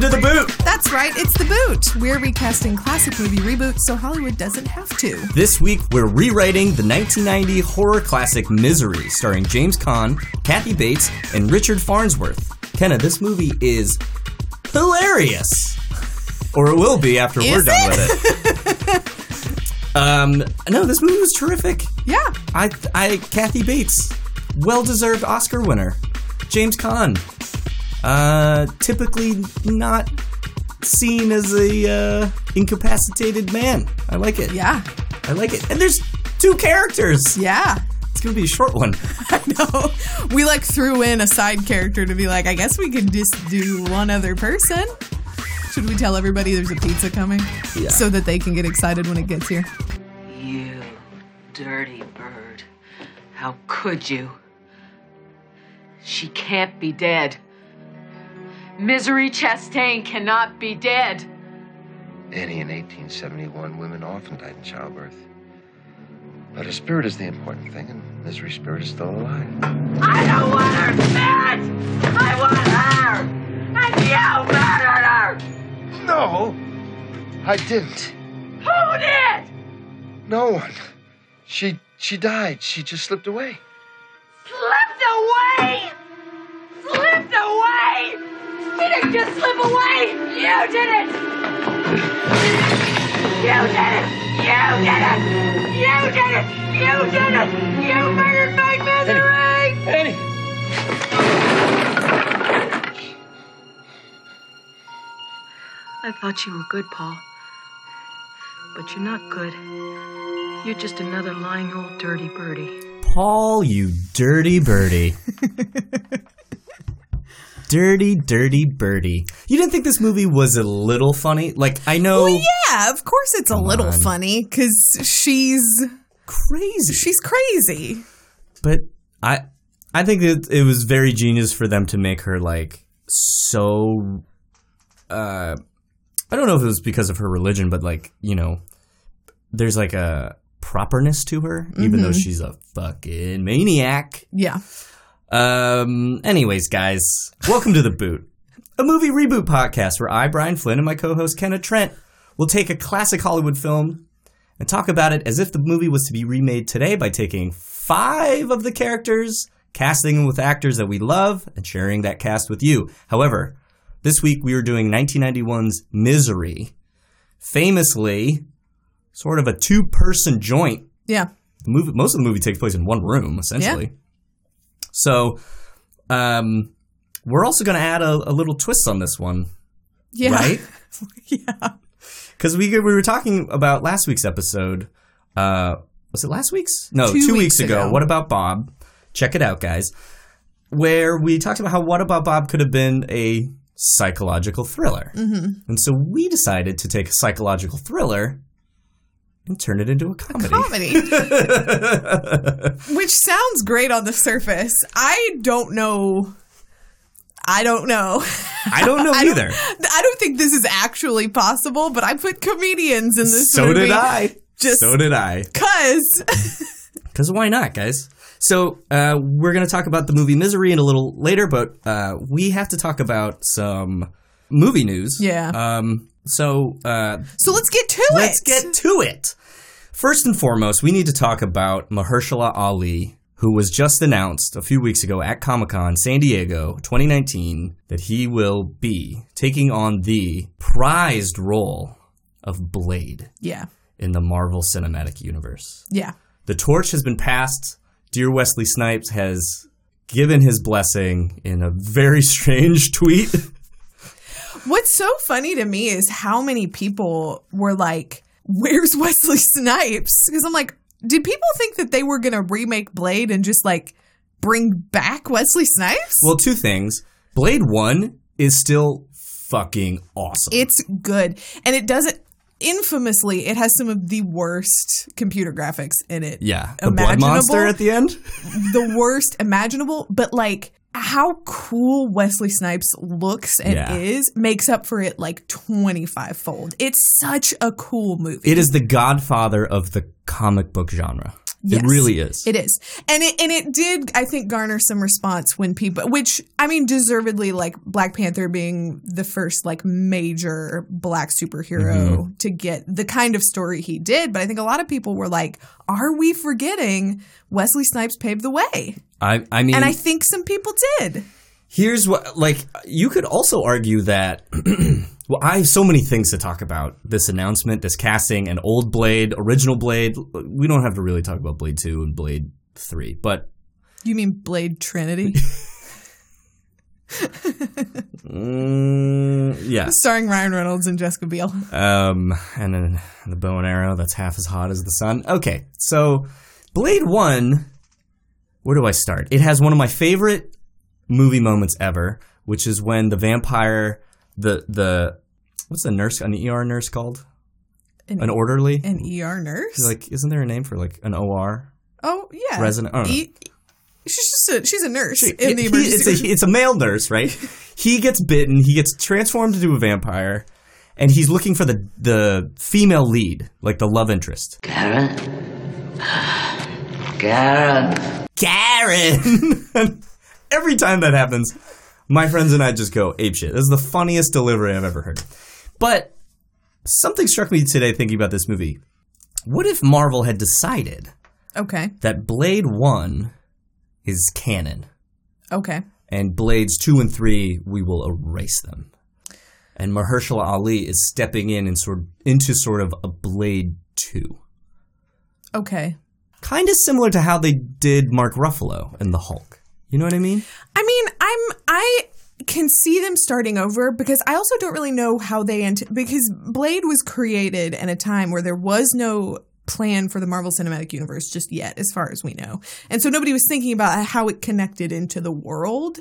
Welcome to the boot. That's right, it's The Boot. We're recasting classic movie reboots so Hollywood doesn't have to. This week, we're rewriting the 1990 horror classic Misery, starring James Caan, Kathy Bates, and Richard Farnsworth. Kenna, this movie is hilarious. Or it will be after we're Is done it? with it. um, no, this movie was terrific. Yeah. I, I, Kathy Bates, well-deserved Oscar winner. James Caan, uh, typically not seen as a uh, incapacitated man. I like it. Yeah. I like it. And there's two characters. Yeah. It's gonna be a short one. I know. We like threw in a side character to be like, I guess we could just do one other person. Should we tell everybody there's a pizza coming? Yeah. So that they can get excited when it gets here. You dirty bird. How could you? She can't be dead. Misery Chastain cannot be dead. Annie, in 1871, women often died in childbirth. But her spirit is the important thing, and Misery's spirit is still alive. I don't want her spirit! I want her! And you murdered her! No! I didn't. Who did? No one. She she died. She just slipped away. Slipped away! Slipped away! She didn't just slip away! You did it! You did it! You did it! You did it! You did it! You murdered my misery! Annie! I thought you were good, Paul. But you're not good. You're just another lying old dirty birdie. Paul, you dirty birdie. dirty, dirty birdie. You didn't think this movie was a little funny? Like, I know Well, yeah, of course it's a little on. funny because she's crazy. she's crazy. but I I think it, it was very genius for them to make her like so uh I don't know if it was because of her religion but like you know there's like a properness to her even though she's a fucking maniac Yeah. Um anyways guys welcome to the boot a movie reboot podcast where I Brian Flynn and my co-host Kenna Trent will take a classic Hollywood film and talk about it as if the movie was to be remade today by taking five of the characters, casting them with actors that we love, and sharing that cast with you. However, this week we are doing 1991's Misery, famously sort of a two-person joint. Yeah. The movie, most of the movie takes place in one room, essentially. So, um, we're also going to add a, a little twist on this one, Yeah. right? yeah. Because we we were talking about last week's episode. Uh, was it last week's? No, Two two, weeks weeks, ago. ago. What about Bob? Check it out, guys. Where we talked about how What About Bob could have been a psychological thriller, mm-hmm. and so we decided to take a psychological thriller and turn it into a comedy. Comedy. Which sounds great on the surface. I don't know. I don't know. I don't know I don't- either. I don't think this is actually possible, but I put comedians in this So movie. did I. Just so did I. Cause Because why not, guys? So uh, we're going to talk about the movie Misery in a little later, but uh, we have to talk about some movie news. Yeah. Um. So uh, so let's get to it. let's get to it. First and foremost, we need to talk about Mahershala Ali, who was just announced a few weeks ago at Comic Con San Diego 2019 that he will be taking on the prized role of Blade Yeah. in the Marvel Cinematic Universe. Yeah. The torch has been passed. Dear Wesley Snipes has given his blessing in a very strange tweet. What's so funny to me is how many people were like, "Where's Wesley Snipes?" Because I'm like, did people think that they were gonna remake Blade and just like bring back Wesley Snipes? well, two things. Blade 1 is still fucking awesome. it's good, and it doesn't. Infamously, it has some of the worst computer graphics in it. yeah. The blood monster at the end? the worst imaginable, but like how cool Wesley Snipes looks and Yeah. is makes up for it like 25 fold. It's such a cool movie. It is the godfather of the comic book genre. Yes. It really is. It is. And it and it did I think garner some response when people which I mean deservedly like Black Panther being the first like major black superhero Mm-hmm. to get the kind of story he did, but I think a lot of people were like are we forgetting Wesley Snipes paved the way? I, I mean, And I think some people did. Here's what, like, you could also argue that. well, I have so many things to talk about. This announcement, this casting, and old Blade, original Blade. We don't have to really talk about Blade Two and Blade Three, but You mean Blade Trinity? mm, yes. Starring Ryan Reynolds and Jessica Biel. Um, and then the bow and arrow that's half as hot as the sun. Okay, so Blade One. Where do I start? It has one of my favorite movie moments ever, which is when the vampire, the the what's the nurse, an ER nurse called, An, an orderly. an ER nurse? like, isn't there a name for like an OR oh, yeah. resident? I don't. E- she's just a, she's a nurse He- in the he- emergency it's, a, it's a male nurse, right? he gets bitten. He gets transformed into a vampire, and he's looking for the the female lead, like the love interest. Karen? Karen? Karen. Every time that happens, my friends and I just go ape shit. This is the funniest delivery I've ever heard. But something struck me today thinking about this movie. What if Marvel had decided Okay. that Blade One is canon? Okay. and Blades 2 and 3, we will erase them. And Mahershala Ali is stepping in and sort into sort of a Blade 2. Okay. Kind of similar to how they did Mark Ruffalo in The Hulk. You know what I mean? I mean, I'm I can see them starting over because I also don't really know how they ent- because Blade was created in a time where there was no plan for the Marvel Cinematic Universe just yet as far as we know. And so nobody was thinking about how it connected into the world.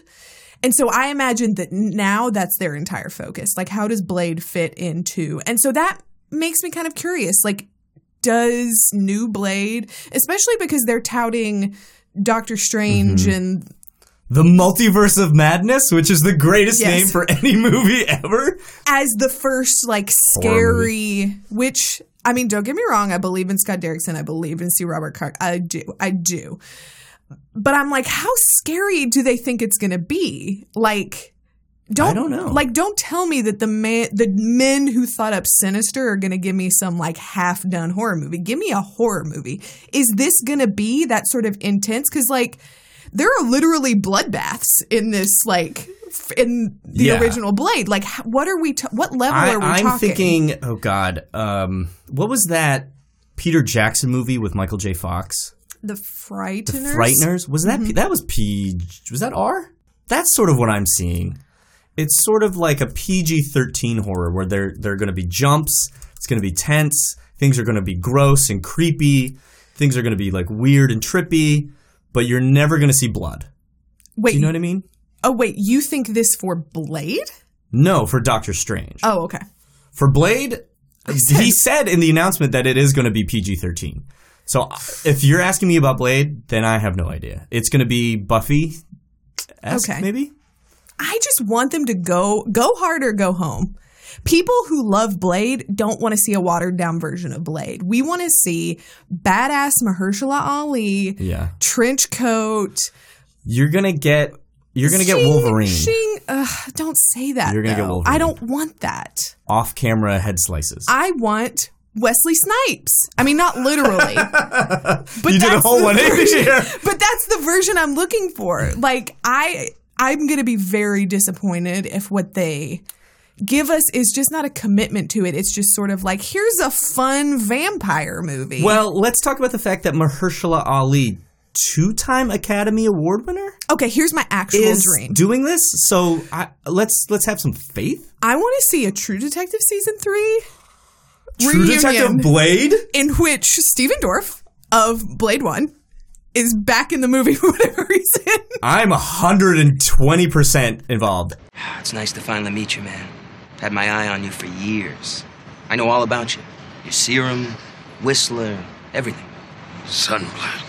And so I imagine that now that's their entire focus. Like how does Blade fit into? And so that makes me kind of curious. Like does new Blade, especially because they're touting Doctor Strange Mm-hmm. and The Multiverse of Madness, which is the greatest Yes. name for any movie ever. as the first like scary which I mean don't get me wrong I believe in Scott Derrickson I believe in C Robert Cargill I do I do but I'm like how scary do they think it's going to be like don't, I don't know. like don't tell me that the man the men who thought up Sinister are going to give me some like half done horror movie give me a horror movie is this going to be that sort of intense cuz like there are literally bloodbaths in this like in the Yeah. original Blade. Like, what are we? ta- what level I, are we talking? I'm talking? thinking, oh God, um, what was that Peter Jackson movie with Michael J. Fox? the frighteners. The Frighteners was that Mm-hmm. P- that was P was that R? That's sort of what I'm seeing. It's sort of like a PG-13 horror where there there are going to be jumps. It's going to be tense. Things are going to be gross and creepy. Things are going to be like weird and trippy, but you're never going to see blood. Wait, Do you know what I mean? oh wait, you think this for Blade? No, for Doctor Strange. Oh, okay. For Blade, he said in the announcement that it is going to be PG-13. So if you're asking me about Blade, then I have no idea. It's going to be Buffy. Okay. maybe. I just want them to go go hard or go home. People who love Blade don't want to see a watered down version of Blade. We want to see badass Mahershala Ali, Yeah. trench coat. You're gonna get you're gonna get Wolverine Shing, don't say that. You're gonna get. Wolverine. I don't want that. off camera head slices. I want Wesley Snipes. I mean, not literally. but you did a whole the 180 version- here. But that's the version I'm looking for. Like I I'm going to be very disappointed if what they give us is just not a commitment to it. It's just sort of like here's a fun vampire movie. Well, let's talk about the fact that Mahershala Ali, two-time Academy Award winner, okay, here's my actual is dream. doing this. So I, let's let's have some faith. I want to see a True Detective season 3 True Detective Blade. in which Stephen Dorff of Blade 1 is back in the movie for whatever reason. I'm 120 percent involved. It's nice to finally meet you, man. Had my eye on you for years. I know all about you. Your serum, Whistler, everything. Sunblock.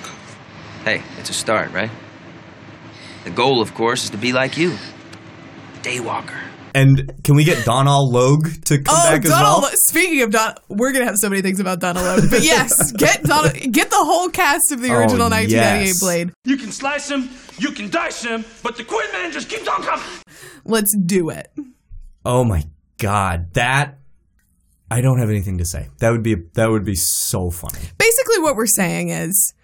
Hey, it's a start, right? The goal, of course, is to be like you. Daywalker. And can we get Donal Logue to come Oh, back as Donald. well? Speaking of Don, we're gonna have so many things about Donal Logue. But yes, get Donald, get the whole cast of the oh, original Oh, 1998 yes. Blade. You can slice him, you can dice him, but the Quinn Man just keeps on coming. Let's do it. Oh my god, that I don't have anything to say. That would be that would be so funny. Basically, what we're saying is.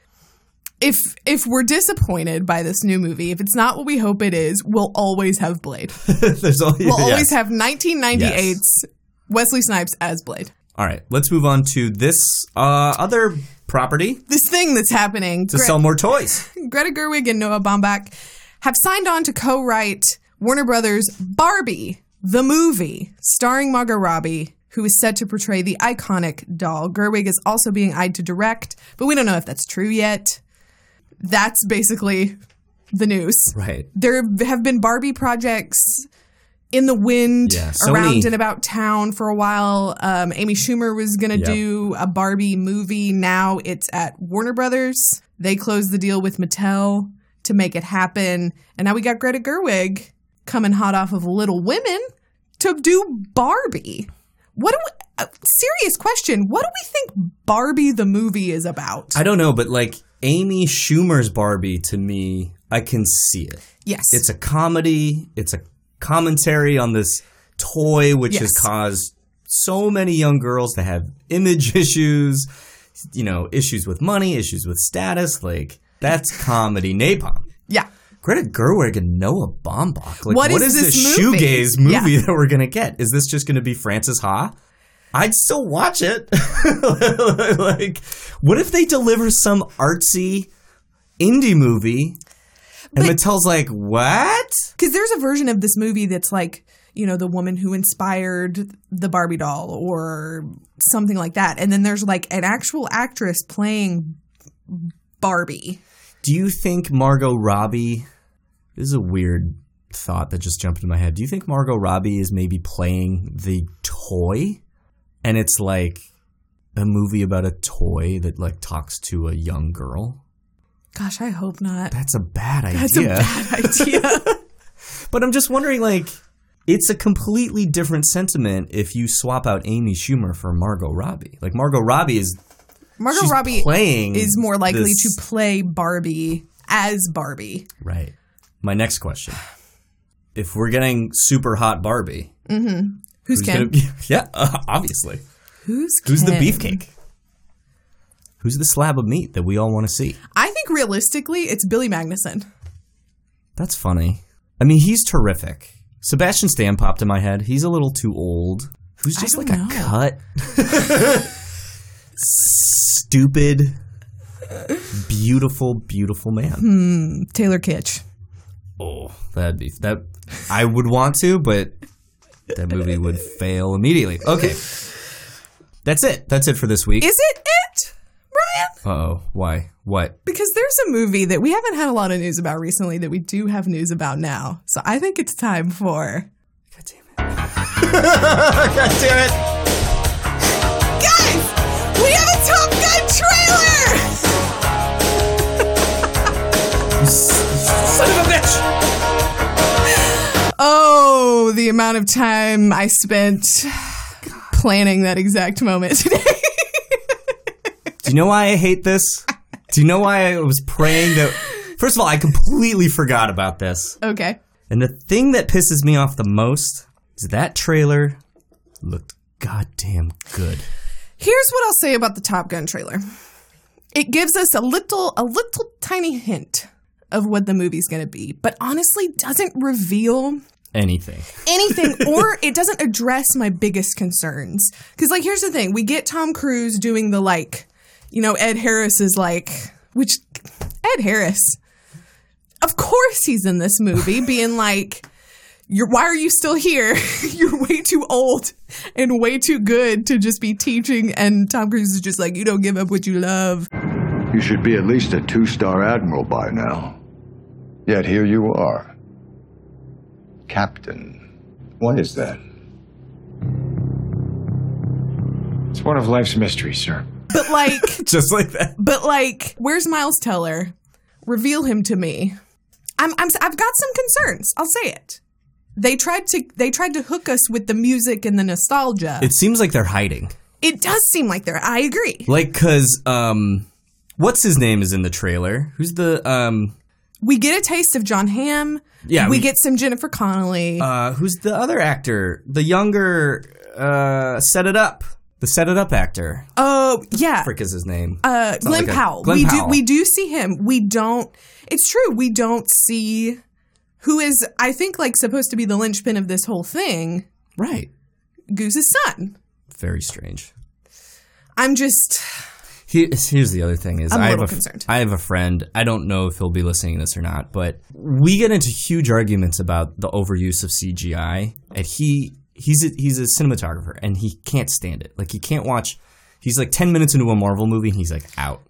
If if we're disappointed by this new movie, if it's not what we hope it is, we'll always have Blade. There's only, We'll yes. always have 1998's Wesley Snipes as Blade. All right, let's move on to this uh, other property This thing that's happening. to Gre- sell more toys. Greta Gerwig and Noah Baumbach have signed on to co-write Warner Brothers' Barbie, the movie, starring Margot Robbie, who is set to portray the iconic doll. Gerwig is also being eyed to direct, but we don't know if that's true yet. That's basically the news. Right. There have been Barbie projects in the wind Yeah, around and about town for a while. Um, Amy Schumer was going to Yep. do a Barbie movie. Now it's at Warner Brothers. They closed the deal with Mattel to make it happen. And now we got Greta Gerwig coming hot off of Little Women to do Barbie. What do we, uh, serious question. What do we think Barbie the movie is about? I don't know, but like Amy Schumer's Barbie to me, I can see it. yes. It's a comedy. It's a commentary on this toy, which has caused so many young girls to have image issues, you know, issues with money, issues with status. Like that's comedy napalm. yeah. Greta Gerwig and Noah Baumbach. Like, What what is is, this movie? shoegaze movie Yeah. that we're gonna get? Is this just gonna be Frances Ha? I'd still watch it. like, what if they deliver some artsy indie movie and Mattel's like, what? Because there's a version of this movie that's like, you know, the woman who inspired the Barbie doll or something like that. And then there's like an actual actress playing Barbie. Do you think Margot Robbie? This is a weird thought that just jumped into my head. Do you think Margot Robbie is maybe playing the toy, and it's like a movie about a toy that like talks to a young girl? Gosh, I hope not. That's a bad idea. That's a bad idea. But I'm just wondering, like, it's a completely different sentiment if you swap out Amy Schumer for Margot Robbie. Like Margot Robbie is Margot Robbie playing is more likely this- to play Barbie as Barbie. right. My next question: If we're getting super hot Barbie, Who's, who's Ken? gonna? Yeah, uh, obviously. Who's Who's the beefcake? Who's the slab of meat that we all want to see? I think realistically, it's Billy Magnussen. That's funny. I mean, he's terrific. Sebastian Stan popped in my head. He's a little too old. Who's just like know. a cut, stupid, beautiful, beautiful man. Taylor Kitsch. Oh, that'd be that. I would want to, but that movie would fail immediately. Okay, that's it. That's it for this week. Is it it, Brian? Uh oh. Why? What? Because there's a movie that we haven't had a lot of news about recently that we do have news about now. So I think it's time for. God damn it. God damn it. Guys, we have a Top Gun trailer! Son of a. Oh, the amount of time I spent planning that exact moment today. Do you know why I hate this? Do you know why I was praying that? First of all, I completely forgot about this. okay. And the thing that pisses me off the most is that trailer looked goddamn good. Here's what I'll say about the Top Gun trailer. It gives us a little a little tiny hint of what the movie's going to be, but honestly doesn't reveal Anything. anything or it doesn't address my biggest concerns. Cuz like here's the thing, we get Tom Cruise doing the like, you know, Ed Harris is like which Ed Harris of course he's in this movie being like you're why are you still here? You're way too old and way too good to just be teaching and Tom Cruise is just like you don't give up what you love. You should be at least a two star admiral by now. Yet here you are. Captain. What is that? It's one of life's mysteries, sir. But like Just like that. But like, where's Miles Teller? Reveal him to me. I'm, I'm I've got some concerns. I'll say it. They tried to they tried to hook us with the music and the nostalgia. It seems like they're hiding. it does seem like they're. I agree. Like, cause um, what's his name is in the trailer? Who's the um, We get a taste of Jon Hamm. Yeah, we, we- get some Jennifer Connelly. uh, who's the other actor? The younger uh, set it up. The set it up actor. oh yeah, Frick is his name. uh, Glenn like a- Powell. Glenn we Powell. do we do see him. We don't. It's true. We don't see who is. I think like supposed to be the linchpin of this whole thing. right. Goose's son. Very strange. I'm just. He- Here's the other thing: is I'm a I have a, concerned. I have a friend. I don't know if he'll be listening to this or not, but we get into huge arguments about the overuse of CGI. And he he's a, he's a cinematographer, and he can't stand it. Like he can't watch. He's like ten minutes into a Marvel movie, and he's like out.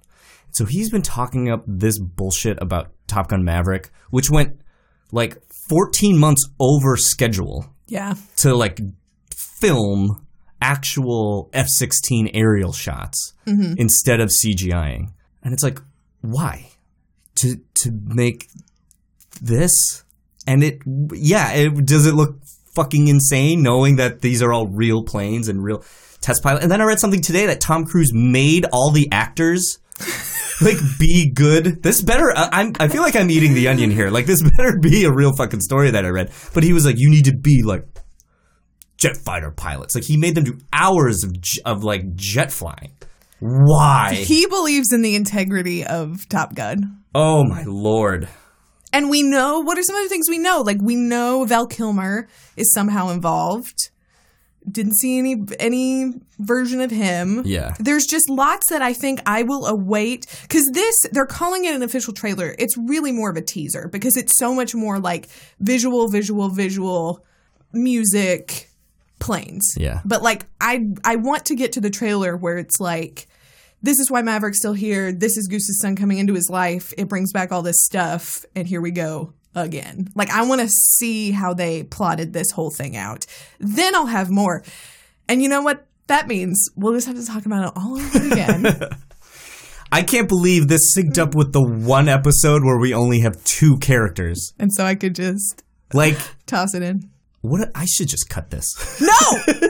So he's been talking up this bullshit about Top Gun Maverick, which went like 14 months over schedule Yeah. to like film actual F-16 aerial shots mm-hmm. instead of CGIing. And it's like, why? To to make this? And it yeah, it does it look fucking insane knowing that these are all real planes and real test pilot. And then I read something today that Tom Cruise made all the actors like be good. This better. I, I'm. I feel like I'm eating the onion here. Like this better be a real fucking story that I read. But he was like, you need to be like jet fighter pilots. Like he made them do hours of of like jet flying. Why? He believes in the integrity of Top Gun. oh my lord. And we know what are some of the things we know? Like we know Val Kilmer is somehow involved. Didn't see any any version of him. Yeah. There's just lots that I think I will await cuz this they're calling it an official trailer. It's really more of a teaser because it's so much more like visual visual visual music planes. Yeah. But like I I want to get to the trailer where it's like this is why Maverick's still here. This is Goose's son coming into his life. It brings back all this stuff, and here we go again. Like I want to see how they plotted this whole thing out. Then I'll have more. And you know what that means? We'll just have to talk about it all over again. I can't believe this synced up with the one episode where we only have two characters. and so I could just Like toss it in. What? I should just cut this. No,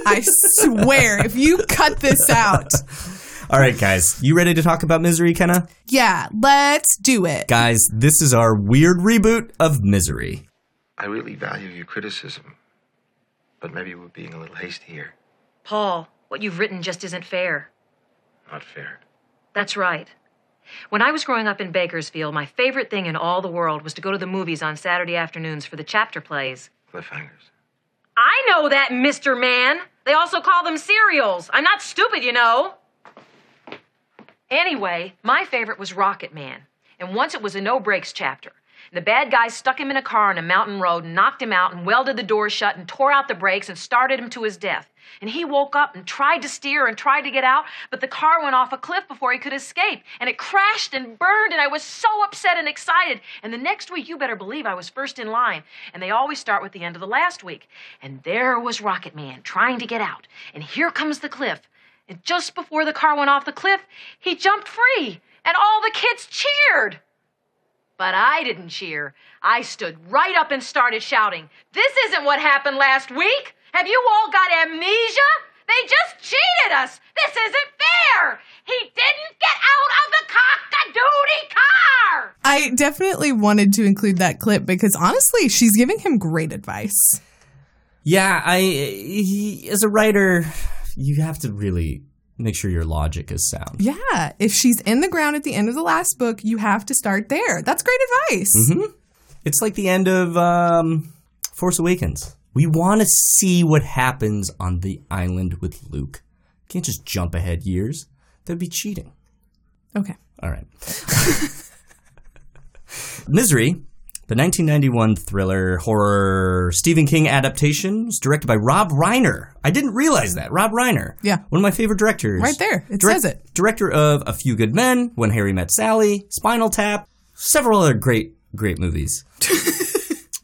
I swear, if you cut this out, All right, guys, you ready to talk about Misery, Kenna? yeah, let's do it. Guys, this is our weird reboot of Misery. I really value your criticism, but maybe we're being a little hasty here. Paul, what you've written just isn't fair. Not fair. That's right. When I was growing up in Bakersfield, my favorite thing in all the world was to go to the movies on Saturday afternoons for the chapter plays. Cliffhangers. I know that, Mr. Man. They also call them serials. I'm not stupid, you know. Anyway, my favorite was Rocket Man. And once it was a no brakes chapter. The bad guy stuck him in a car on a mountain road, knocked him out, and welded the door shut and tore out the brakes and started him to his death. And he woke up and tried to steer and tried to get out, but the car went off a cliff before he could escape. And it crashed and burned, and I was so upset and excited. And the next week, you better believe I was first in line. And they always start with the end of the last week. And there was Rocket Man trying to get out. And here comes the cliff. And just before the car went off the cliff, he jumped free. And all the kids cheered. But I didn't cheer. I stood right up and started shouting, This isn't what happened last week! Have you all got amnesia? They just cheated us! This isn't fair! He didn't get out of the cock-a-doodie car! I definitely wanted to include that clip because honestly, she's giving him great advice. Yeah, I he, as a writer, you have to really make sure your logic is sound. Yeah, if she's in the ground at the end of the last book, you have to start there. That's great advice. It's like the end of um, Force Awakens. We want to see what happens on the island with Luke. Can't just jump ahead years. That'd be cheating. Okay. All right. Misery, the 1991 thriller horror Stephen King adaptation, was directed by Rob Reiner. I didn't realize that. Rob Reiner. Yeah. One of my favorite directors. Right there. It Direct- says it. Director of A Few Good Men, When Harry Met Sally, Spinal Tap, several other great, great movies.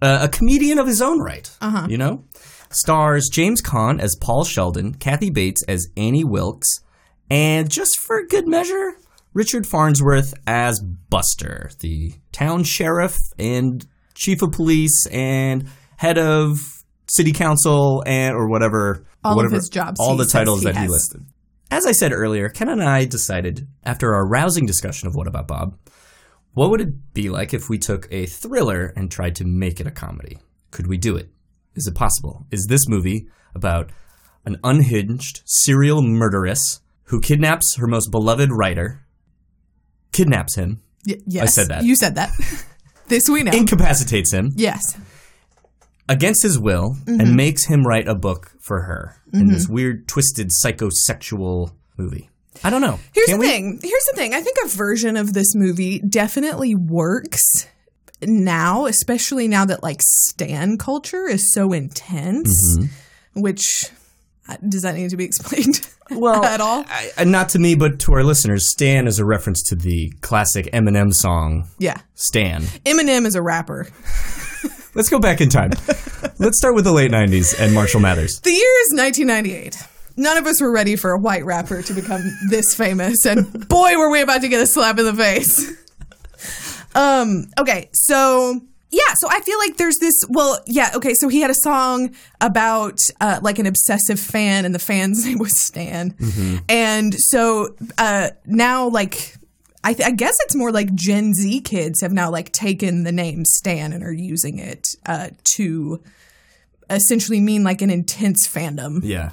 uh, a comedian of his own right. Uh-huh. You know? Stars James Caan as Paul Sheldon, Kathy Bates as Annie Wilkes, and just for good measure, Richard Farnsworth as Buster, the town sheriff and chief of police and head of city council and or whatever. All of his jobs All the titles he that he listed. As I said earlier, Ken and I decided after our rousing discussion of What About Bob, what would it be like if we took a thriller and tried to make it a comedy? Could we do it? Is it possible? Is this movie about an unhinged serial murderess who kidnaps her most beloved writer, kidnaps him, Y- yes, said that. You said that. this we know. incapacitates him yes. against his will, Mm-hmm. and makes him write a book for her in this weird, twisted, psychosexual movie. I don't know. Here's Can the we? thing. Here's the thing. I think a version of this movie definitely works now, especially now that like stan culture is so intense. Mm-hmm. Which uh, does that need to be explained? Well, at all? I, I- not to me, but to our listeners. Stan is a reference to the classic Eminem song Yeah. "Stan." Eminem is a rapper. Let's go back in time. Let's start with the late '90s and Marshall Mathers. The year is 1998. None of us were ready for a white rapper to become this famous, and boy, were we about to get a slap in the face. Um. Okay. So yeah. So I feel like there's this. Well, yeah. Okay. So he had a song about uh, like an obsessive fan, and the fan's name was Stan. And so uh, now, like, I, th- I guess it's more like Gen Z kids have now like taken the name Stan and are using it uh, to essentially mean like an intense fandom. Yeah,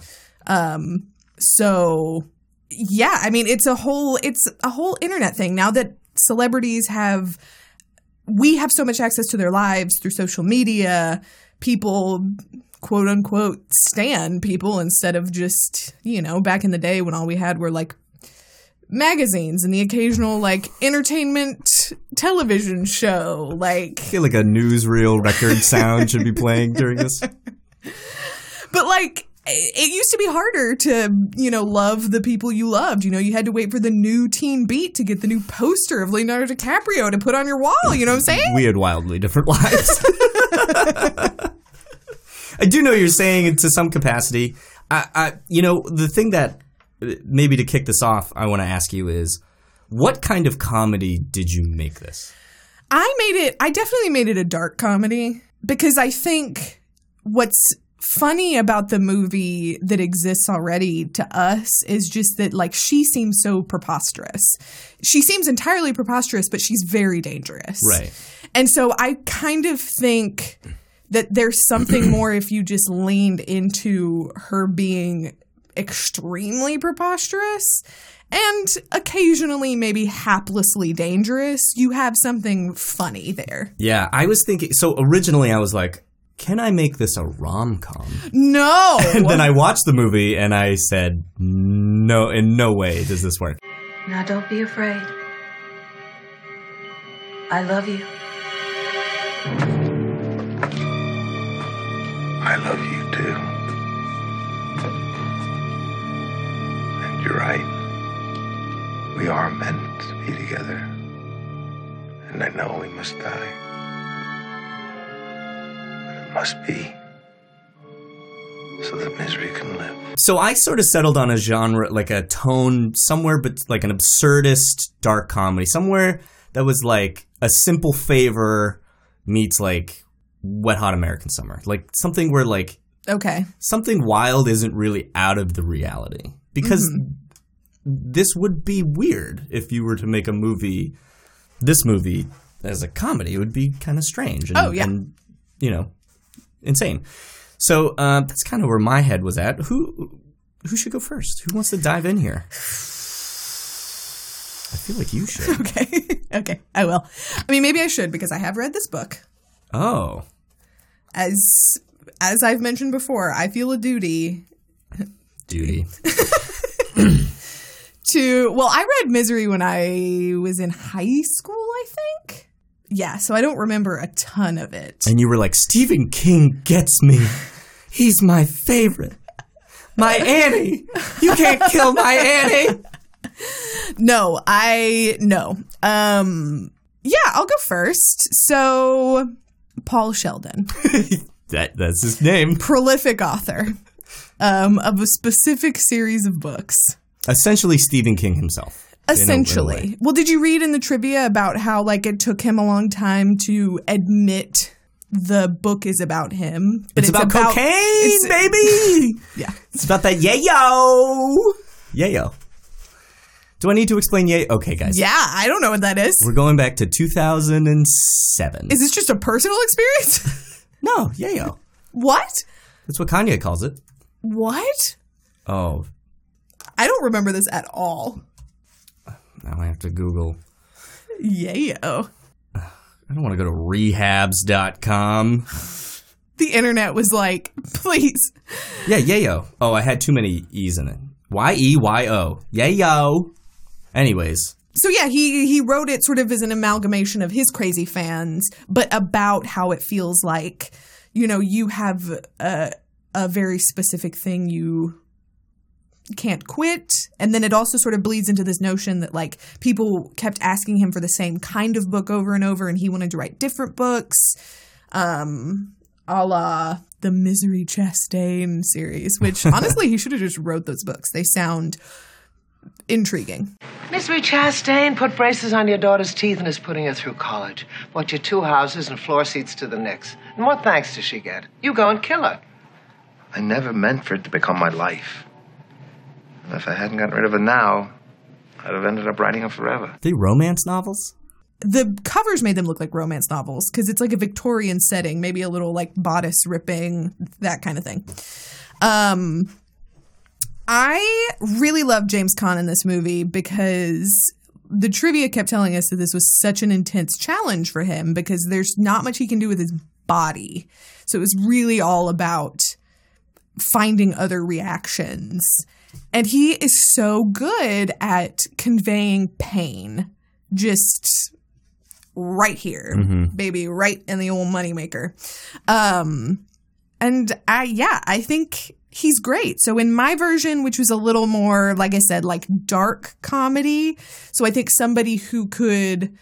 Um, so yeah, I mean it's a whole it's a whole internet thing now that celebrities have we have so much access to their lives through social media. People quote unquote stan people instead of just, you know, back in the day when all we had were like magazines and the occasional like entertainment television show like I feel like a newsreel record sound should be playing during this. But like it used to be harder to, you know, love the people you loved. You know, you had to wait for the new Teen Beat to get the new poster of Leonardo DiCaprio to put on your wall. You know what I'm saying? We had wildly different lives. I do know you're saying it to some capacity. I, I, you know, the thing that maybe to kick this off, I want to ask you is, what kind of comedy did you make this? I made it, I definitely made it a dark comedy because I think what's funny about the movie that exists already to us is just that like she seems so preposterous. She seems entirely preposterous, but she's very dangerous. Right. And so I kind of think that there's something more if you just leaned into her being extremely preposterous and occasionally maybe haplessly dangerous. You have something funny there. Yeah, I was thinking. So originally, I was like, "Can I make this a rom com?" No. And then I watched the movie and I said, "No, in no way does this work." Now don't be afraid. I love you. I love you too. And you're right. We are meant to be together. And I know we must die. But it must be so that misery can live. So I sort of settled on a genre, like a tone somewhere, but like an absurdist dark comedy, somewhere that was like a simple favor meets like Wet Hot American Summer, like something where like okay. something wild isn't really out of the reality because mm-hmm. this would be weird if you were to make a movie this movie as a comedy it would be kind of strange and, Oh, yeah. and you know insane so uh, that's kind of where my head was at who who should go first who wants to dive in here i feel like you should Okay. okay. I will. I mean, maybe I should because I have read this book. oh As as I've mentioned before, I feel a duty duty to well i read misery when i was in high school i think yeah so i don't remember a ton of it. And you were like stephen king gets me. He's my favorite. My annie. You can't kill my annie. No i no. Um yeah i'll go first. So paul sheldon. That that's his name. Prolific author um of a specific series of books. Essentially Stephen King himself. In a- in a essentially well did you read in the trivia about how like it took him a long time to admit the book is about him. But It's, about, cocaine, it's- baby. Yeah. It's about that yayo. Yayo. Do I need to explain yayo? Okay, guys. Yeah, I don't know what that is. We're going back to 2007. Is this just a personal experience? no, yayo. what? That's what Kanye calls it. What? Oh, I don't remember this at all. Now I have to Google. Yayo. I don't want to go to rehabs.com. The internet was like, please. Yeah, yayo. Oh, I had too many E's in it. Y E Y O. Yayo. Anyways, So yeah, he he wrote it sort of as an amalgamation of his crazy fans, but about how it feels like, you know, you have a a very specific thing you can't quit and then it also sort of bleeds into this notion that like people kept asking him for the same kind of book over and over and he wanted to write different books um a la the misery chastain series which honestly he should have just wrote those books they sound intriguing Misery Chastain put braces on your daughter's teeth and is putting her through college. Bought you two houses and floor seats to the Knicks. And what thanks does she get? You go and kill her. I never meant for it to become my life. And if I hadn't gotten rid of it now, I'd have ended up writing it forever. The romance novels? the covers made them look like romance novels because it's like a Victorian setting, maybe a little like bodice ripping, that kind of thing. Um, I really love James Caan in this movie because the trivia kept telling us that this was such an intense challenge for him because there's not much he can do with his body. So it was really all about finding other reactions. And he is so good at conveying pain just right here, baby, right in the old moneymaker. Um, and I, yeah, I think he's great. So in my version, which was a little more, like I said, like dark comedy. So I think somebody who could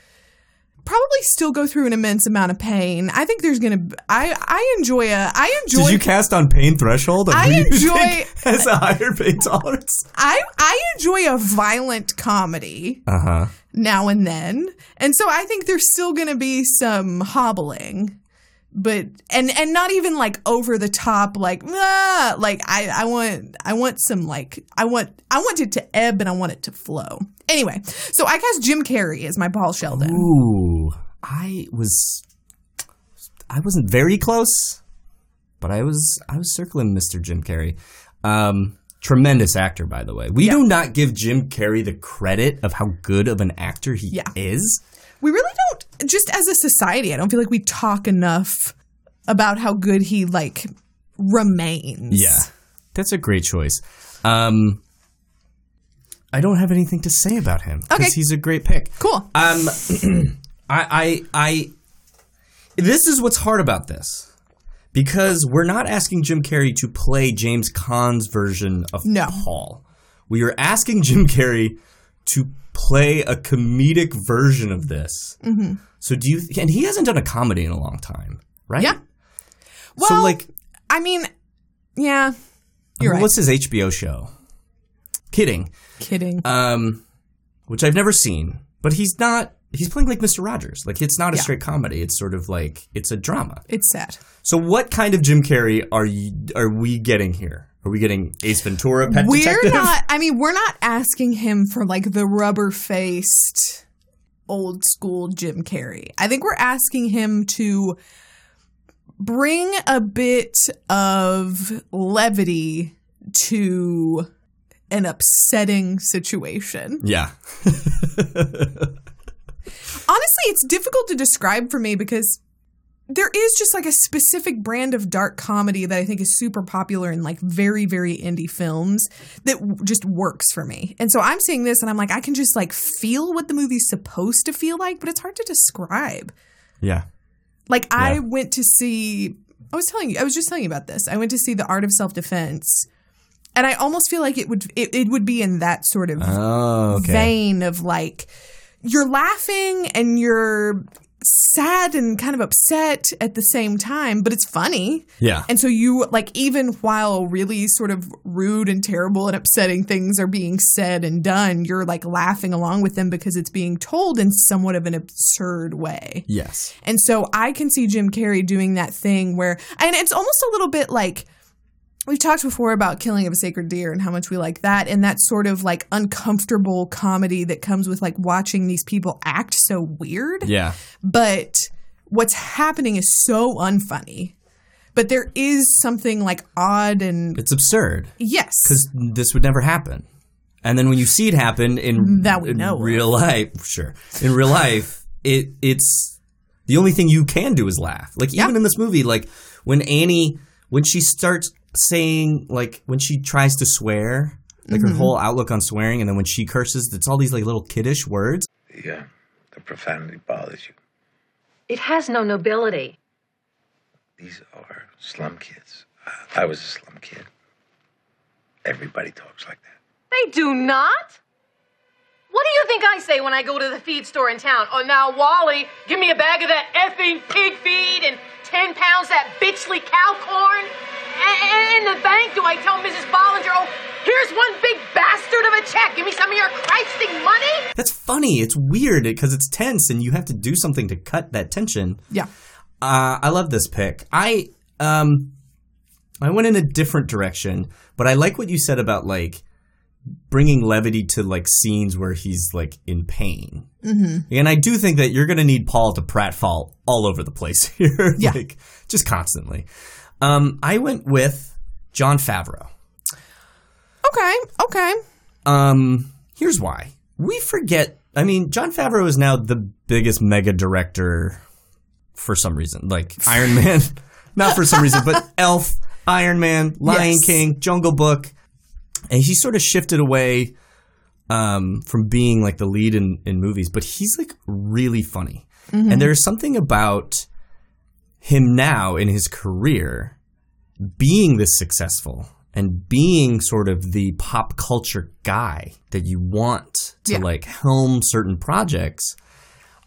probably still go through an immense amount of pain. I think there's gonna. I I enjoy a. I enjoy. Did you cast on pain threshold? I enjoy- has a higher pain tolerance. I I enjoy a violent comedy Uh huh. now and then, and so I think there's still gonna be some hobbling. But and and not even like over the top like ah, like I I want I want some like I want I want it to ebb and I want it to flow. Anyway, so I cast Jim Carrey as my Paul Sheldon. Ooh, I was, I wasn't very close, but I was, I was circling Mr. Jim Carrey. Um, tremendous actor, by the way. We do not give Jim Carrey the credit of how good of an actor he Yeah. is. we really don't just as a society i don't feel like we talk enough about how good he like remains Yeah, that's a great choice. Um, I don't have anything to say about him because Okay. he's a great pick. cool Um, I, I, I, this is what's hard about this because we're not asking Jim Carrey to play James Caan's version of No. Paul. We are asking Jim Carrey to play a comedic version of this. Mm-hmm. So do you? And he hasn't done a comedy in a long time, right? Yeah. Well, so like, i mean yeah you're mean, right what's his HBO show? Kidding. kidding um, which I've never seen. But he's not. He's playing like Mr. Rogers. Like it's not a Yeah. straight comedy. It's sort of like it's a drama. it's sad So what kind of Jim Carrey are you, are we getting here? Are we getting Ace Ventura, Pet we're Detective? not i mean we're not asking him for like the rubber faced old school jim carrey i think we're asking him to bring a bit of levity to an upsetting situation Yeah. honestly it's difficult to describe for me because there is just like a specific brand of dark comedy that I think is super popular in like very very indie films that w- just works for me. And so I'm seeing this and I'm like I can just like feel what the movie's supposed to feel like, but it's hard to describe. yeah. Like I went to see I was telling you I was just telling you about this. I went to see The Art of Self-Defense and I almost feel like it would it, it would be in that sort of Oh, okay. vein of like you're laughing and you're sad and kind of upset at the same time, but it's funny. Yeah. And so you like even while really sort of rude and terrible and upsetting things are being said and done, you're like laughing along with them because it's being told in somewhat of an absurd way. Yes. And so I can see Jim Carrey doing that thing where and it's almost a little bit like We've talked before about Killing of a Sacred Deer and how much we like that and that sort of like uncomfortable comedy that comes with like watching these people act so weird. Yeah. But what's happening is so unfunny. But there is something like odd and It's absurd yes. because this would never happen. And then when you see it happen in That we in know of. real life, sure, in real life, it it's the only thing you can do is laugh. Like even in this movie, like when Annie when she starts saying like when she tries to swear, like Mm-hmm. her whole outlook on swearing, and then when she curses, it's all these like little kiddish words. The, uh, the profanity bothers you. It has no nobility. These are slum kids. I, I was a slum kid. Everybody talks like that. They do not. What do you think I say when I go to the feed store in town? Oh, now, Wally, give me a bag of that effing pig feed and 10 pounds that bitchly cow corn. The bank, do I tell Mrs. Bollinger, oh, here's one big bastard of a check. Give me some of your Christing money? That's funny. It's weird because it's tense, and you have to do something to cut that tension. yeah. Uh, I love this pick. I um, I went in a different direction, but I like what you said about like bringing levity to like scenes where he's like in pain. Mm-hmm. And I do think that you're going to need Paul to pratfall all over the place here, Yeah. like just constantly. Um, I went with Jon Favreau. Okay. Okay. Um, here's why. We forget. I mean, Jon Favreau is now the biggest mega director for some reason. Like Iron Man, not for some reason, but Elf, Iron Man, Lion Yes. King, Jungle Book, and he sort of shifted away um, from being like the lead in, in movies. But he's like really funny, and there's something about him now in his career being this successful and being sort of the pop culture guy that you want to Yeah. like helm certain projects,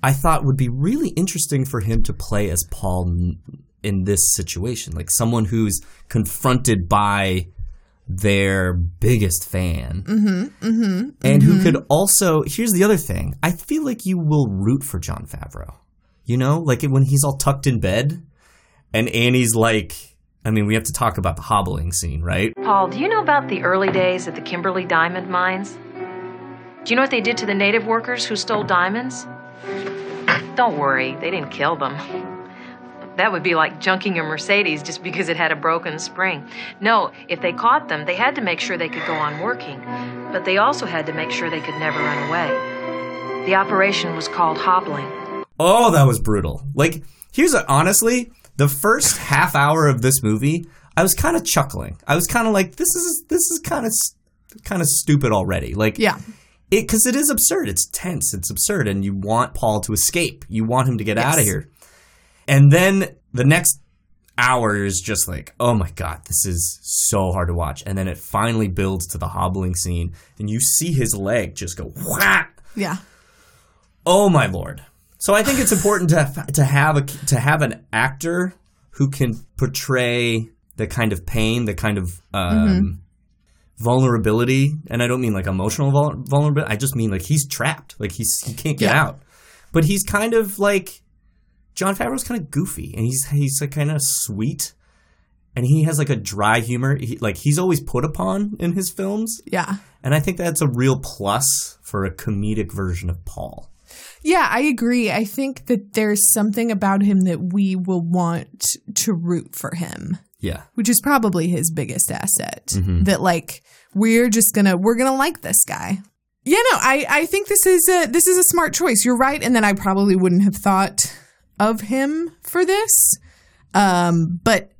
I thought would be really interesting for him to play as Paul in this situation, like someone who's confronted by their biggest fan. Mm-hmm, mm-hmm, and who mm-hmm. could also, here's the other thing I feel like you will root for Jon Favreau. You know, like when he's all tucked in bed and Annie's like, I mean, we have to talk about the hobbling scene, right? Paul, do you know about the early days at the Kimberley diamond mines? Do you know what they did to the native workers who stole diamonds? Don't worry, they didn't kill them. That would be like junking a Mercedes just because it had a broken spring. No, if they caught them, they had to make sure they could go on working, but they also had to make sure they could never run away. The operation was called hobbling. Oh, that was brutal. Like, here's a, honestly, the first half hour of this movie, I was kind of chuckling. I was kind of like, this is this is kind of kind of stupid already. Like, Yeah. it because it is absurd. It's tense. It's absurd, and you want Paul to escape. You want him to get out of here. And then the next hour is just like, oh my god, this is so hard to watch. And then it finally builds to the hobbling scene, and you see his leg just go whack. Yeah. Oh my lord! So I think it's important to to have a to have an actor who can portray the kind of pain, the kind of um, vulnerability, and I don't mean like emotional vul- vulnerability. I just mean like he's trapped, like he's he can't get Yeah. out. But he's kind of like Jon Favreau's kind of goofy, and he's he's like kind of sweet, and he has like a dry humor. He, like he's always put upon in his films, Yeah. and I think that's a real plus for a comedic version of Paul. Yeah, I agree. I think that there's something about him that we will want to root for him, Yeah. which is probably his biggest asset. That like we're just gonna we're gonna like this guy. Yeah, no, I I think this is a this is a smart choice. You're right, and then I probably wouldn't have thought of him for this. Um, but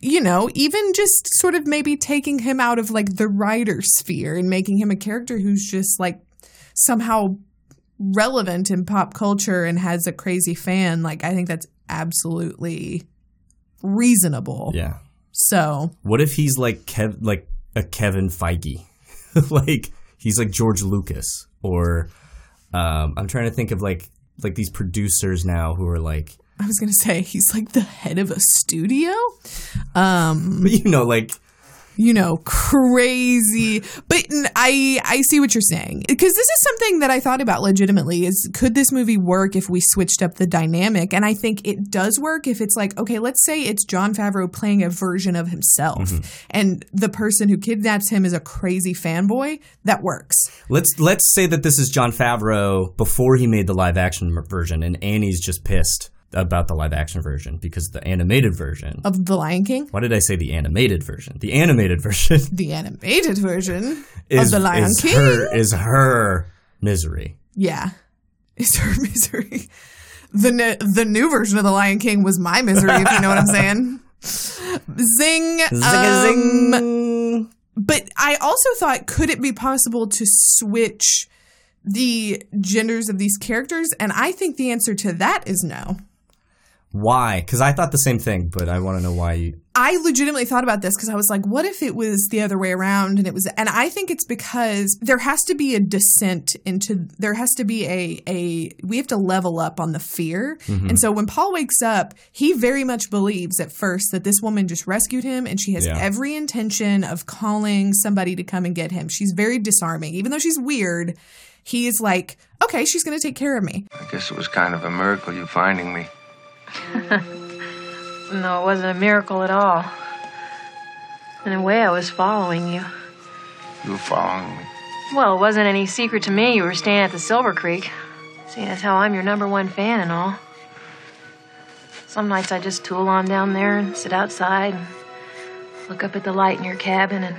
you know, even just sort of maybe taking him out of like the writer sphere and making him a character who's just like somehow relevant in pop culture and has a crazy fan, like I think that's absolutely reasonable. Yeah. So What if he's like Kev, like a Kevin Feige, like he's like George Lucas, or um, I'm trying to think of like like these producers now who are like, I was gonna say he's like the head of a studio. Um, you know, like you know, crazy. But I I see what you're saying because this is something that I thought about legitimately. Is could this movie work if we switched up the dynamic? And I think it does work if it's like okay, let's say it's Jon Favreau playing a version of himself, mm-hmm. and the person who kidnaps him is a crazy fanboy. That works. let's let's say that this is Jon Favreau before he made the live action version, and Annie's just pissed about the live action version because the animated version. Of the Lion King, Why did I say the animated version? The animated version the animated version is of the Lion is King. her is her misery. Yeah. is her misery. The ne- the new version of The Lion King was my misery, if you know what I'm saying. Zing. Zing, Um, zing. But I also thought, could it be possible to switch the genders of these characters? And I think the answer to that is no. Why? Because I thought the same thing, but I want to know why you. I legitimately thought about this because I was like, what if it was the other way around? And it was, and I think it's because there has to be a descent into, there has to be a, a, we have to level up on the fear. Mm-hmm. And so when Paul wakes up, he very much believes at first that this woman just rescued him and she has Yeah. every intention of calling somebody to come and get him. She's very disarming. Even though she's weird, he is like, okay, she's going to take care of me. I guess it was kind of a miracle you finding me. No, it wasn't a miracle at all. In a way, I was following you. You were following me. Well, it wasn't any secret to me you were staying at the Silver Creek, seeing as how I'm your number one fan and all. Some nights I just tool on down there and sit outside and look up at the light in your cabin and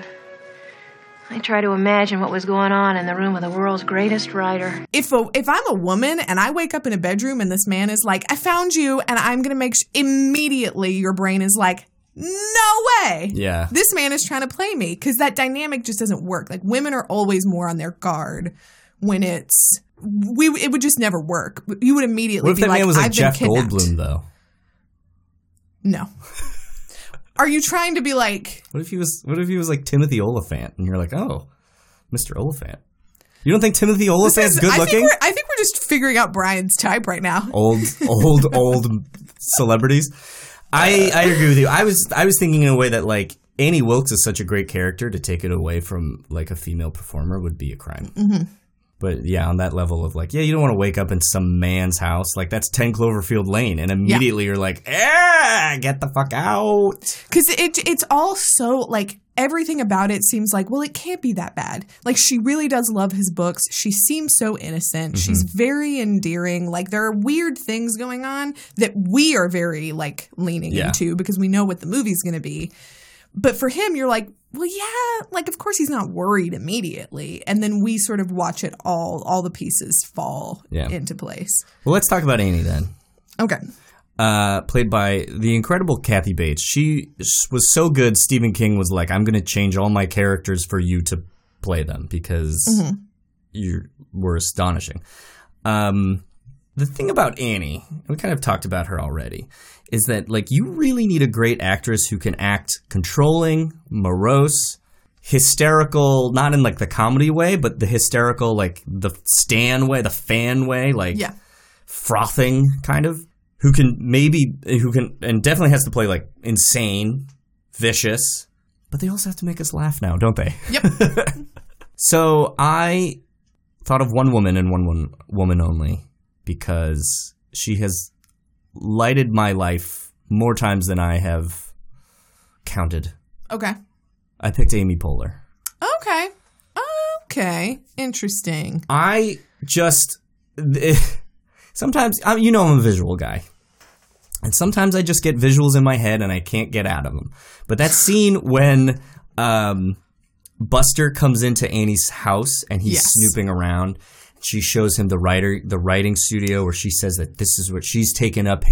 I try to imagine what was going on in the room of the world's greatest writer. if a, if I'm a woman and I wake up in a bedroom and this man is like, "I found you," and I'm gonna make sh-, immediately your brain is like, "No way!" Yeah. this man is trying to play me because that dynamic just doesn't work. Like women are always more on their guard when it's we. It would just never work. You would immediately What if be that like, man was like "I've Jeff kidnapped." Goldblum, though? No. Are you trying to be like? What if he was? What if he was like Timothy Olyphant, and you're like, oh, Mr. Olyphant? You don't think Timothy Olyphant's is- good I looking? we're I think we're just figuring out Brian's type right now. Old, old, old celebrities. I I agree with you. I was I was thinking in a way that like Annie Wilkes is such a great character to take it away from like a female performer would be a crime. Mm-hmm. But yeah, on that level of like, yeah, you don't want to wake up in some man's house like that's Ten Cloverfield Lane, and immediately you're like, ah, get the fuck out. because it it's all so like everything about it seems like well it can't be that bad. Like she really does love his books. She seems so innocent. She's very endearing. Like there are weird things going on that we are very like leaning Yeah. into because we know what the movie's going to be. But for him you're like well yeah like of course he's not worried immediately and then we sort of watch it all all the pieces fall Yeah. into place Well, let's talk about Annie then. okay uh, played by the incredible Kathy Bates. She was so good. Stephen King was like, "I'm going to change all my characters for you to play them because you were astonishing." Um, the thing about Annie, we kind of talked about her already, is that like you really need a great actress who can act controlling, morose, hysterical, not in like the comedy way, but the hysterical, like the Stan way, the fan way, like yeah frothing kind of who can maybe who can and definitely has to play like insane vicious but they also have to make us laugh now don't they Yep. so i thought of one woman and one, one woman only because she has lighted my life more times than i have counted okay i picked amy poehler okay okay interesting I just sometimes I, you know I'm a visual guy. And sometimes I just get visuals in my head and I can't get out of them. But that scene when um, Buster comes into Annie's house and he's Yes. snooping around, she shows him the writer the writing studio where she says that this is what she's taken up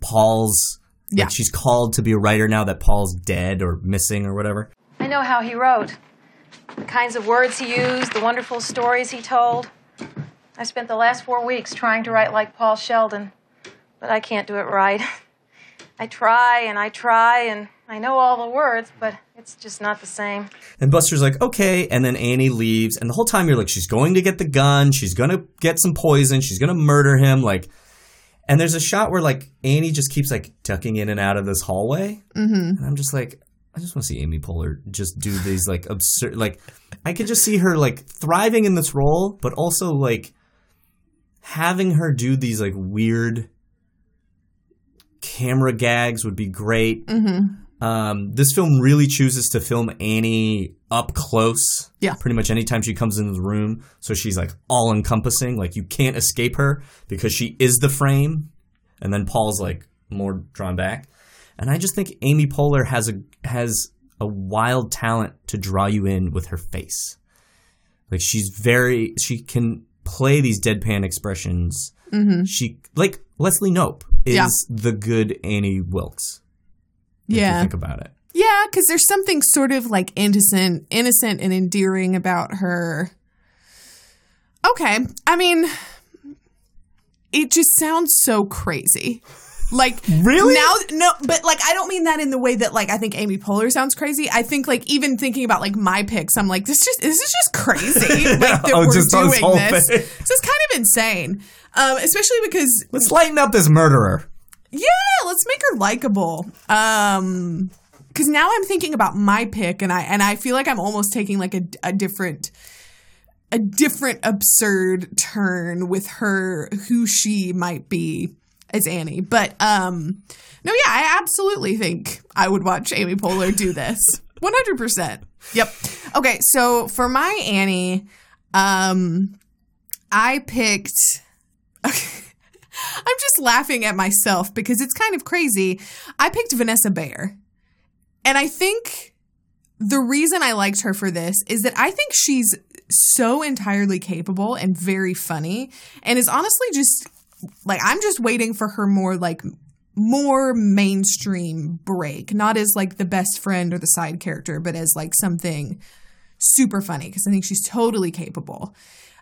Paul's Yeah. like she's called to be a writer now that Paul's dead or missing or whatever. I know how he wrote. The kinds of words he used, the wonderful stories he told. I spent the last four weeks trying to write like Paul Sheldon, but I can't do it right. I try and I try and I know all the words, but it's just not the same. And Buster's like, okay. And then Annie leaves. And the whole time you're like, she's going to get the gun. She's going to get some poison. She's going to murder him. Like, and there's a shot where like Annie just keeps like ducking in and out of this hallway. Mm-hmm. And I'm just like, I just want to see Amy Poehler just do these like absurd, like, I could just see her like thriving in this role, but also like having her do these like weird camera gags would be great. Mm-hmm. Um, this film really chooses to film Annie up close. Yeah. Pretty much anytime she comes into the room. So she's like all encompassing. Like you can't escape her because she is the frame. And then Paul's like more drawn back. And I just think Amy Poehler has a has a wild talent to draw you in with her face. Like she's very she can play these deadpan expressions. Mm-hmm. She like Leslie Knope is Yeah. the good Annie Wilkes. If you Yeah. think about it. Yeah, because there's something sort of like innocent, innocent and endearing about her. Okay, I mean, it just sounds so crazy. Like Really? now, no, but like I don't mean that in the way that like I think Amy Poehler sounds crazy. I think like even thinking about like my picks, I'm like this just this is just crazy. Like that Oh, we're just doing this. face. This is kind of insane, um, especially because Let's lighten up this murderer. Yeah, let's make her likable. Um cuz now I'm thinking about my pick and I and I feel like I'm almost taking like a, a different a different absurd turn with her who she might be as Annie. But um no yeah, I absolutely think I would watch Amy Poehler do this. 100%. Yep. Okay, so for my Annie, um I picked I'm just laughing at myself because it's kind of crazy. I picked Vanessa Bayer. And I think the reason I liked her for this is that I think she's so entirely capable and very funny and is honestly just like I'm just waiting for her more like more mainstream break, not as like the best friend or the side character, but as like something super funny because I think she's totally capable.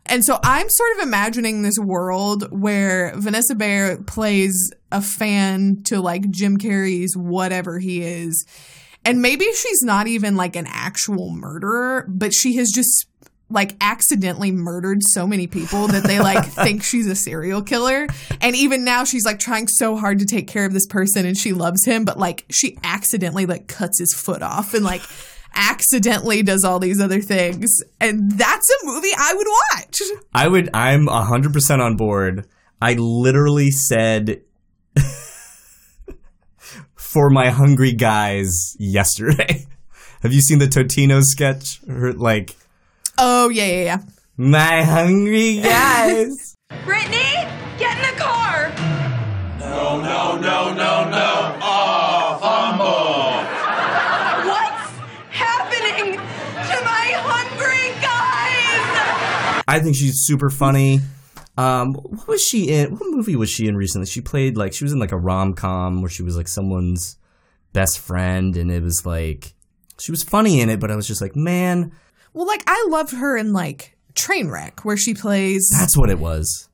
And so I'm sort of imagining this world where Vanessa Bayer plays a fan to like Jim Carrey's whatever he is. And maybe she's not even like an actual murderer, but she has just like accidentally murdered so many people that they like think she's a serial killer. And even now she's like trying so hard to take care of this person and she loves him, but like she accidentally like cuts his foot off and like accidentally does all these other things. And that's a movie I would watch. I would. I'm hundred percent on board. I literally said for my hungry guys yesterday. Have you seen the Totino sketch? Or, like Oh yeah, yeah, yeah. my hungry guys. Brittany, I think she's super funny. Um, what was she in? What movie was she in recently? She played like she was in like a rom com where she was like someone's best friend, and it was like she was funny in it, but I was just like, man, Well, like I loved her in like Trainwreck, where she plays that's what it was.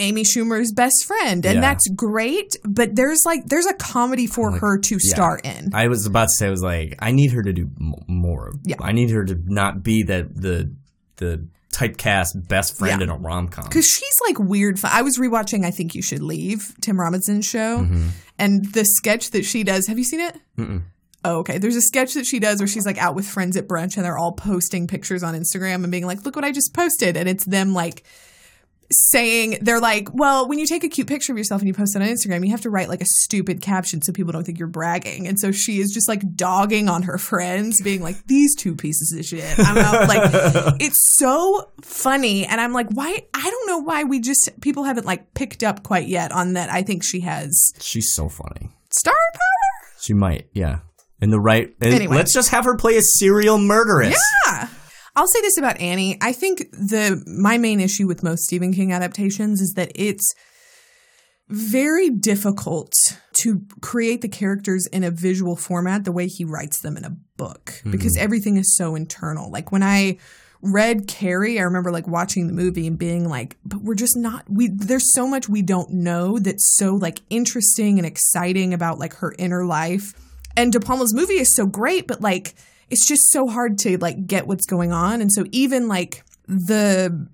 Amy Schumer's best friend, and Yeah. that's great. But there's like there's a comedy for her to Yeah. star in. I was about to say, I was like, I need her to do m- more. Yeah. I need her to not be that the the typecast best friend Yeah. in a rom com. Because she's like weird. Fun. I was rewatching I Think You Should Leave, Tim Robinson's show. Mm-hmm. And the sketch that she does, have you seen it? Mm-mm. Oh, okay. There's a sketch that she does where she's like out with friends at brunch and they're all posting pictures on Instagram and being like, look what I just posted. And it's them like saying, they're like, well, when you take a cute picture of yourself and you post it on Instagram, you have to write like a stupid caption so people don't think you're bragging. And so she is just like dogging on her friends, being like, these two pieces of shit. I'm out. Like, it's so funny. And I'm like, why? I don't know why we just, people haven't like picked up quite yet on that. I think she has She's so funny. star power. She might, yeah. In the right. Anyway. Let's just have her play a serial murderess. Yeah. I'll say this about Annie. I think the my main issue with most Stephen King adaptations is that it's very difficult to create the characters in a visual format the way he writes them in a book mm-hmm. because everything is so internal. Like when I read Carrie, I remember like watching the movie and being like, but we're just not we there's so much we don't know that's so like interesting and exciting about like her inner life. and De Palma's movie is so great, but like it's just so hard to like get what's going on. And so even like the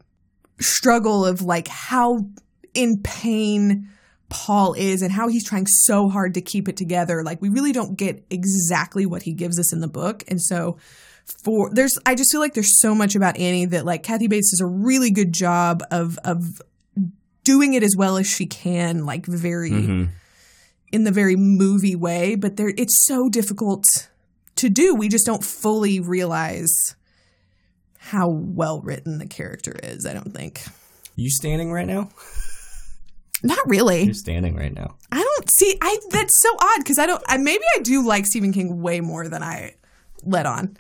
struggle of like how in pain Paul is and how he's trying so hard to keep it together, like we really don't get exactly what he gives us in the book. And so for there's I just feel like there's so much about Annie that like Kathy Bates does a really good job of of doing it as well as she can, like very Mhm. in the very movie way, but there it's so difficult to do. We just don't fully realize how well written the character is, I don't think. You standing right now? Not really. You're standing right now. I don't see I that's so odd because I don't I maybe I do like Stephen King way more than I let on.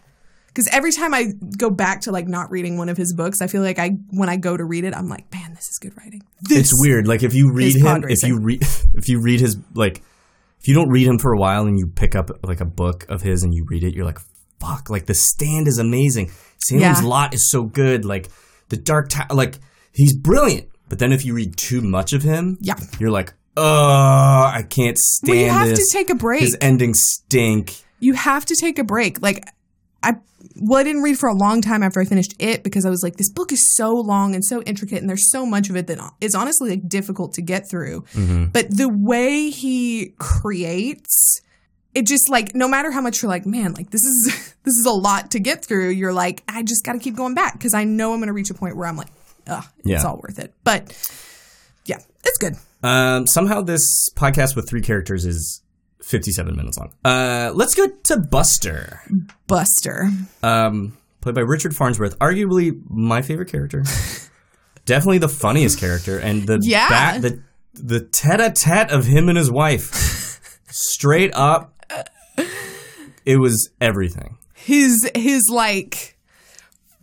Because every time I go back to like not reading one of his books, I feel like I when I go to read it, I'm like, man, this is good writing. This it's weird. Like if you read him, if you read, if you read his like, if you don't read him for a while and you pick up like a book of his and you read it, you're like, fuck. Like the Stand is amazing. Salem's Yeah. Lot is so good. Like the Dark Tower, like he's brilliant. But then if you read too much of him, Yeah. you're like, oh, I can't stand Well, you have to take a break. His endings stink. you have to take a break. Like I well, I didn't read for a long time after I finished it because I was like, this book is so long and so intricate, and there's so much of it that is honestly like difficult to get through. Mm-hmm. But the way he creates, it just like no matter how much you're like, man, like this is this is a lot to get through. You're like, I just got to keep going back because I know I'm going to reach a point where I'm like, ugh, it's all worth it. But yeah, it's good. Um, somehow this podcast with three characters is 57 minutes long. Uh, let's go to Buster. Buster. um, played by Richard Farnsworth, arguably my favorite character. Definitely the funniest character, and the Yeah. ba- the the tete-a-tete of him and his wife, straight up, it was everything. his his like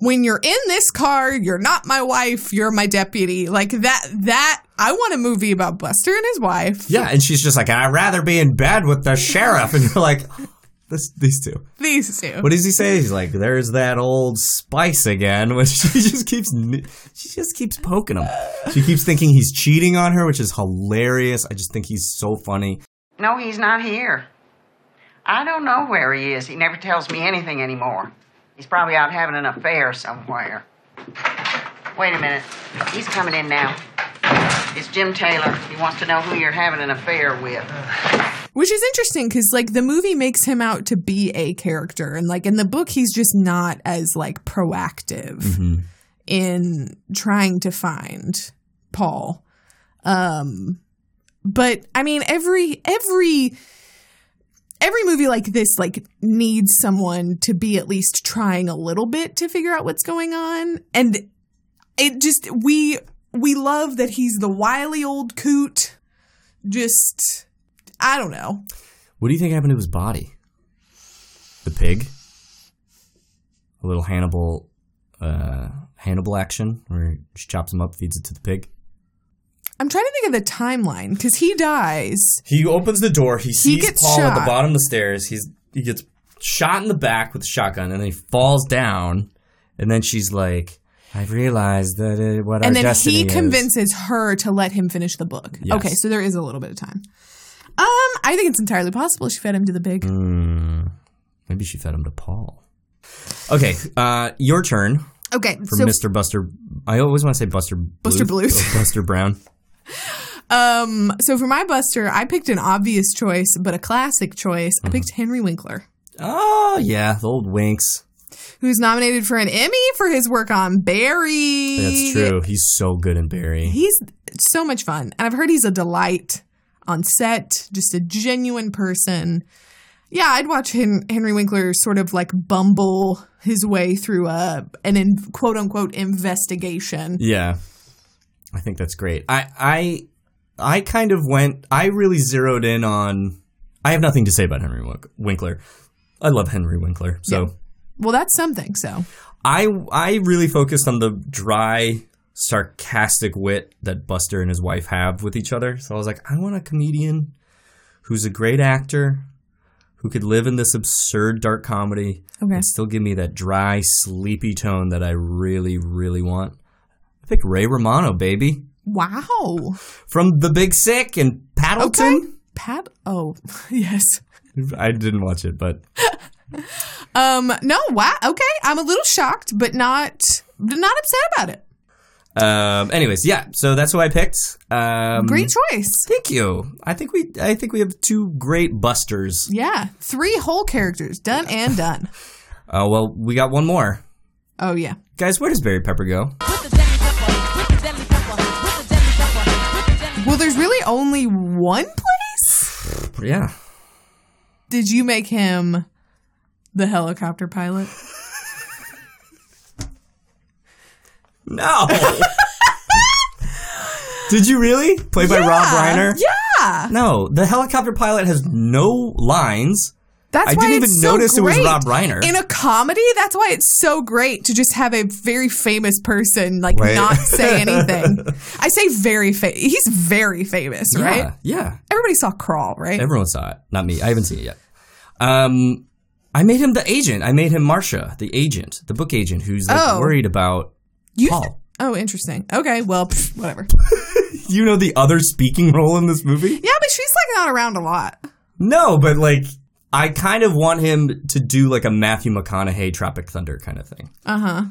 when you're in this car you're not my wife you're my deputy like that that i want a movie about buster and his wife Yeah, and she's just like, I'd rather be in bed with the sheriff, and you're like, this, these two. these two What does he say? He's like, "There's that old spice again," which she just keeps she just keeps poking him. She keeps thinking he's cheating on her, which is hilarious. I just think he's so funny. No, he's not here. I don't know where he is. He never tells me anything anymore. He's probably out having an affair somewhere. Wait a minute. He's coming in now. It's Jim Taylor. He wants to know who you're having an affair with. which is interesting because like the movie makes him out to be a character and like in the book he's just not as like proactive in trying to find paul um but i mean every every every movie like this like needs someone to be at least trying a little bit to figure out what's going on and it just we we love that he's the wily old coot just i don't know What do you think happened to his body? The pig. A little Hannibal, uh, Hannibal action where she chops him up, feeds it to the pig. I'm trying to think of the timeline because he dies He opens the door. He sees gets Paul at the shot. bottom of the stairs. He's he gets shot in the back with a shotgun, and then he falls down. And then she's like, "I've realized that uh, what our and then destiny he is." convinces her to let him finish the book Yes. okay so there is a little bit of time um i think it's entirely possible she fed him to the pig Hmm, maybe she fed him to Paul. Okay, uh, your turn okay for so Mr. Buster. I always want to say Buster. Buster Bluth, Bluth. Buster Brown. Um, so for my Buster, I picked an obvious choice, but a classic choice. I Mm-hmm. picked Henry Winkler, Oh yeah, the old Winks. who's nominated for an Emmy for his work on Barry. That's true. He's so good in Barry. He's so much fun, and I've heard he's a delight on set. Just a genuine person. Yeah, I'd watch Hen- Henry Winkler sort of like bumble his way through a an in, quote unquote investigation. Yeah, I think that's great. I I I kind of went. I really zeroed in on. I have nothing to say about Henry Winkler. I love Henry Winkler, so Yeah. Well, that's something. So I I really focused on the dry, sarcastic wit that Buster and his wife have with each other. So I was like, I want a comedian who's a great actor, who could live in this absurd dark comedy Okay. and still give me that dry, sleepy tone that I really, really want. I picked Ray Romano, baby, wow. from The Big Sick and Paddleton. Okay. Pat. Oh, yes. I didn't watch it, but Um, no, wow. Okay, I'm a little shocked, but not not upset about it. um, anyways, yeah. So that's who I picked. Um, Great choice. Thank you. I think we I think we have two great busters. Yeah, three whole characters done and done. Oh well, we got one more, Oh yeah. guys. Where does Barry Pepper go? One place. Yeah. Did you make him the helicopter pilot? No. Did you really? Played by Rob Reiner? Yeah. No, the helicopter pilot has no lines. That's I why didn't even so notice it was. Rob Reiner. In a comedy, that's why it's so great to just have a very famous person like Right. not say anything. I say very famous. He's very famous, Yeah, right? Yeah. Everybody saw Crawl, right? Everyone saw it. Not me. I haven't seen it yet. Um, I made him the agent. I made him Marsha, the agent, the book agent, who's like Oh. worried about You Paul. Oh, interesting. Okay, well, pff, whatever. you know the other speaking role in this movie? Yeah, but she's like not around a lot. No, but like I kind of want him to do like a Matthew McConaughey Tropic Thunder kind of thing. Uh huh.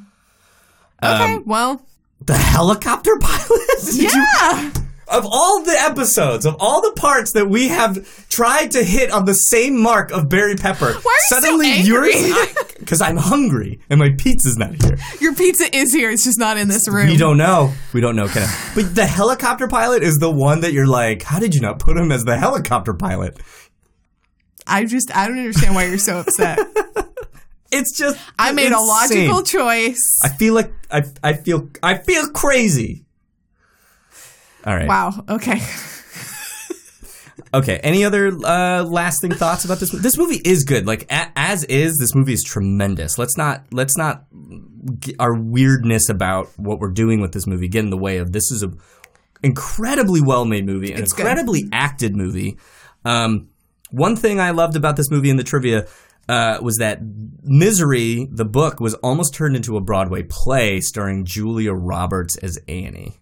Okay, Um, well, The helicopter pilot? Did you- yeah. of all the episodes, of all the parts that we have tried to hit on the same mark of Barry Pepper, Why are you so suddenly angry? yours because I'm hungry and my pizza's not here. Your pizza is here. It's just not in this room. We don't know. We don't know, Kenneth. But the helicopter pilot is the one that you're like, how did you not put him as the helicopter pilot? I just I don't understand why you're so upset. It's just I made a logical choice. I feel like I I feel I feel crazy. All right. Wow. Okay. Okay. Any other uh, lasting thoughts about this? This movie is good. Like a- as is, this movie is tremendous. Let's not let's not our weirdness about what we're doing with this movie get in the way of this is a incredibly well made movie, an It's good. incredibly acted movie. Um, one thing I loved about this movie in the trivia uh, was that Misery, the book, was almost turned into a Broadway play starring Julia Roberts as Annie,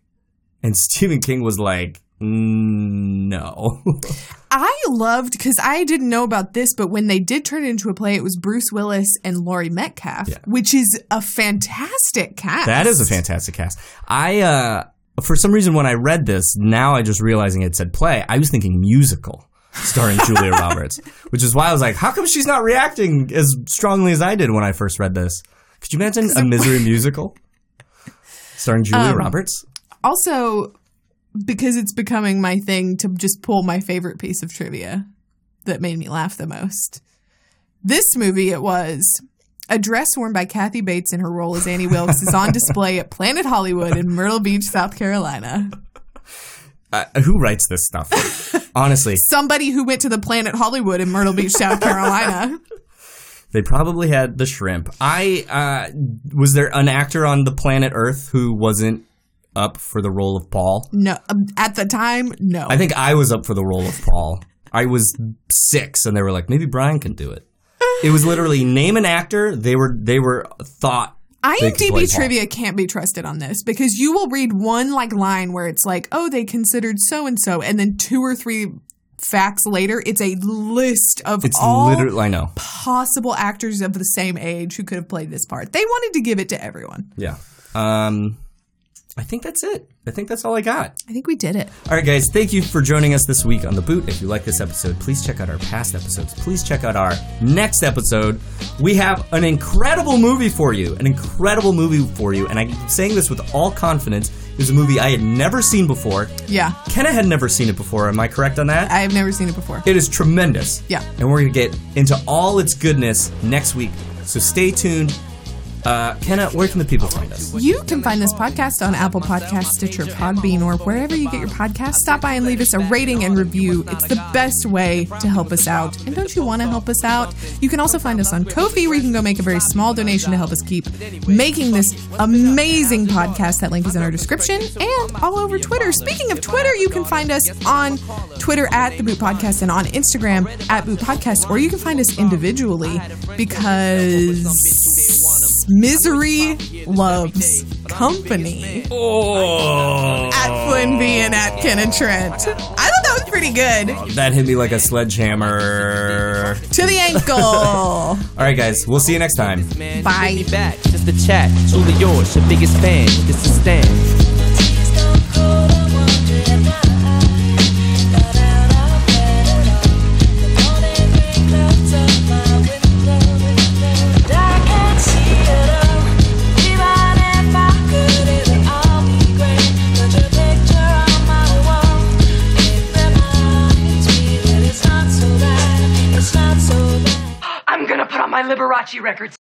and Stephen King was like, "Mm, "No." I loved because I didn't know about this, but when they did turn it into a play, it was Bruce Willis and Laurie Metcalf, which is a fantastic cast. That is a fantastic cast. I, uh, for some reason, when I read this, now I just realizing it said play, I was thinking musical starring Julia Roberts, which is why I was like, how come she's not reacting as strongly as I did when I first read this? Could you imagine a misery musical starring Julia Um, Roberts? Also, because it's becoming my thing to just pull my favorite piece of trivia that made me laugh the most. This movie, it was. A dress worn by Kathy Bates in her role as Annie Wilkes is on display at Planet Hollywood in Myrtle Beach, South Carolina. Uh, who writes this stuff? Honestly, Somebody who went to the Planet Hollywood in Myrtle Beach, South Carolina. they probably had the shrimp. I uh, was there an actor on the planet Earth who wasn't up for the role of Paul? No, um, at the time, no. I think I was up for the role of Paul. I was six, and they were like, maybe Brian can do it. It was literally name an actor. They were they were thought. They could play IMDb trivia can't be trusted on this because you will read one like line where it's like, oh, they considered so and so, and then two or three facts later, it's a list of It's all literally I know. possible actors of the same age who could have played this part. They wanted to give it to everyone. Yeah. Um, I think that's it. I think that's all I got. I think we did it. All right, guys, thank you for joining us this week on The Boot. If you like this episode, please check out our past episodes. Please check out our next episode. We have an incredible movie for you. An incredible movie for you. And I'm saying this with all confidence. It was a movie I had never seen before. Yeah, Kenna had never seen it before. Am I correct on that? I have never seen it before. It is tremendous. Yeah. And we're going to get into all its goodness next week. So stay tuned. Uh, Kenna, where can the people find us? You can find this podcast on Apple Podcasts, Stitcher, Podbean, or wherever you get your podcasts. Stop by and leave us a rating and review. It's the best way to help us out. And don't you want to help us out? You can also find us on Ko-fi, where you can go make a very small donation to help us keep making this amazing podcast. That link is in our description and all over Twitter. Speaking of Twitter, you can find us on Twitter at the Boot Podcast and on Instagram at Boot Podcast, or you can find us individually because misery loves company. Oh. At Flynn V and at Ken and Trent. I thought that was pretty good. That hit me like a sledgehammer. To the ankle. All right, guys. We'll see you next time. Bye. Me Liberace records.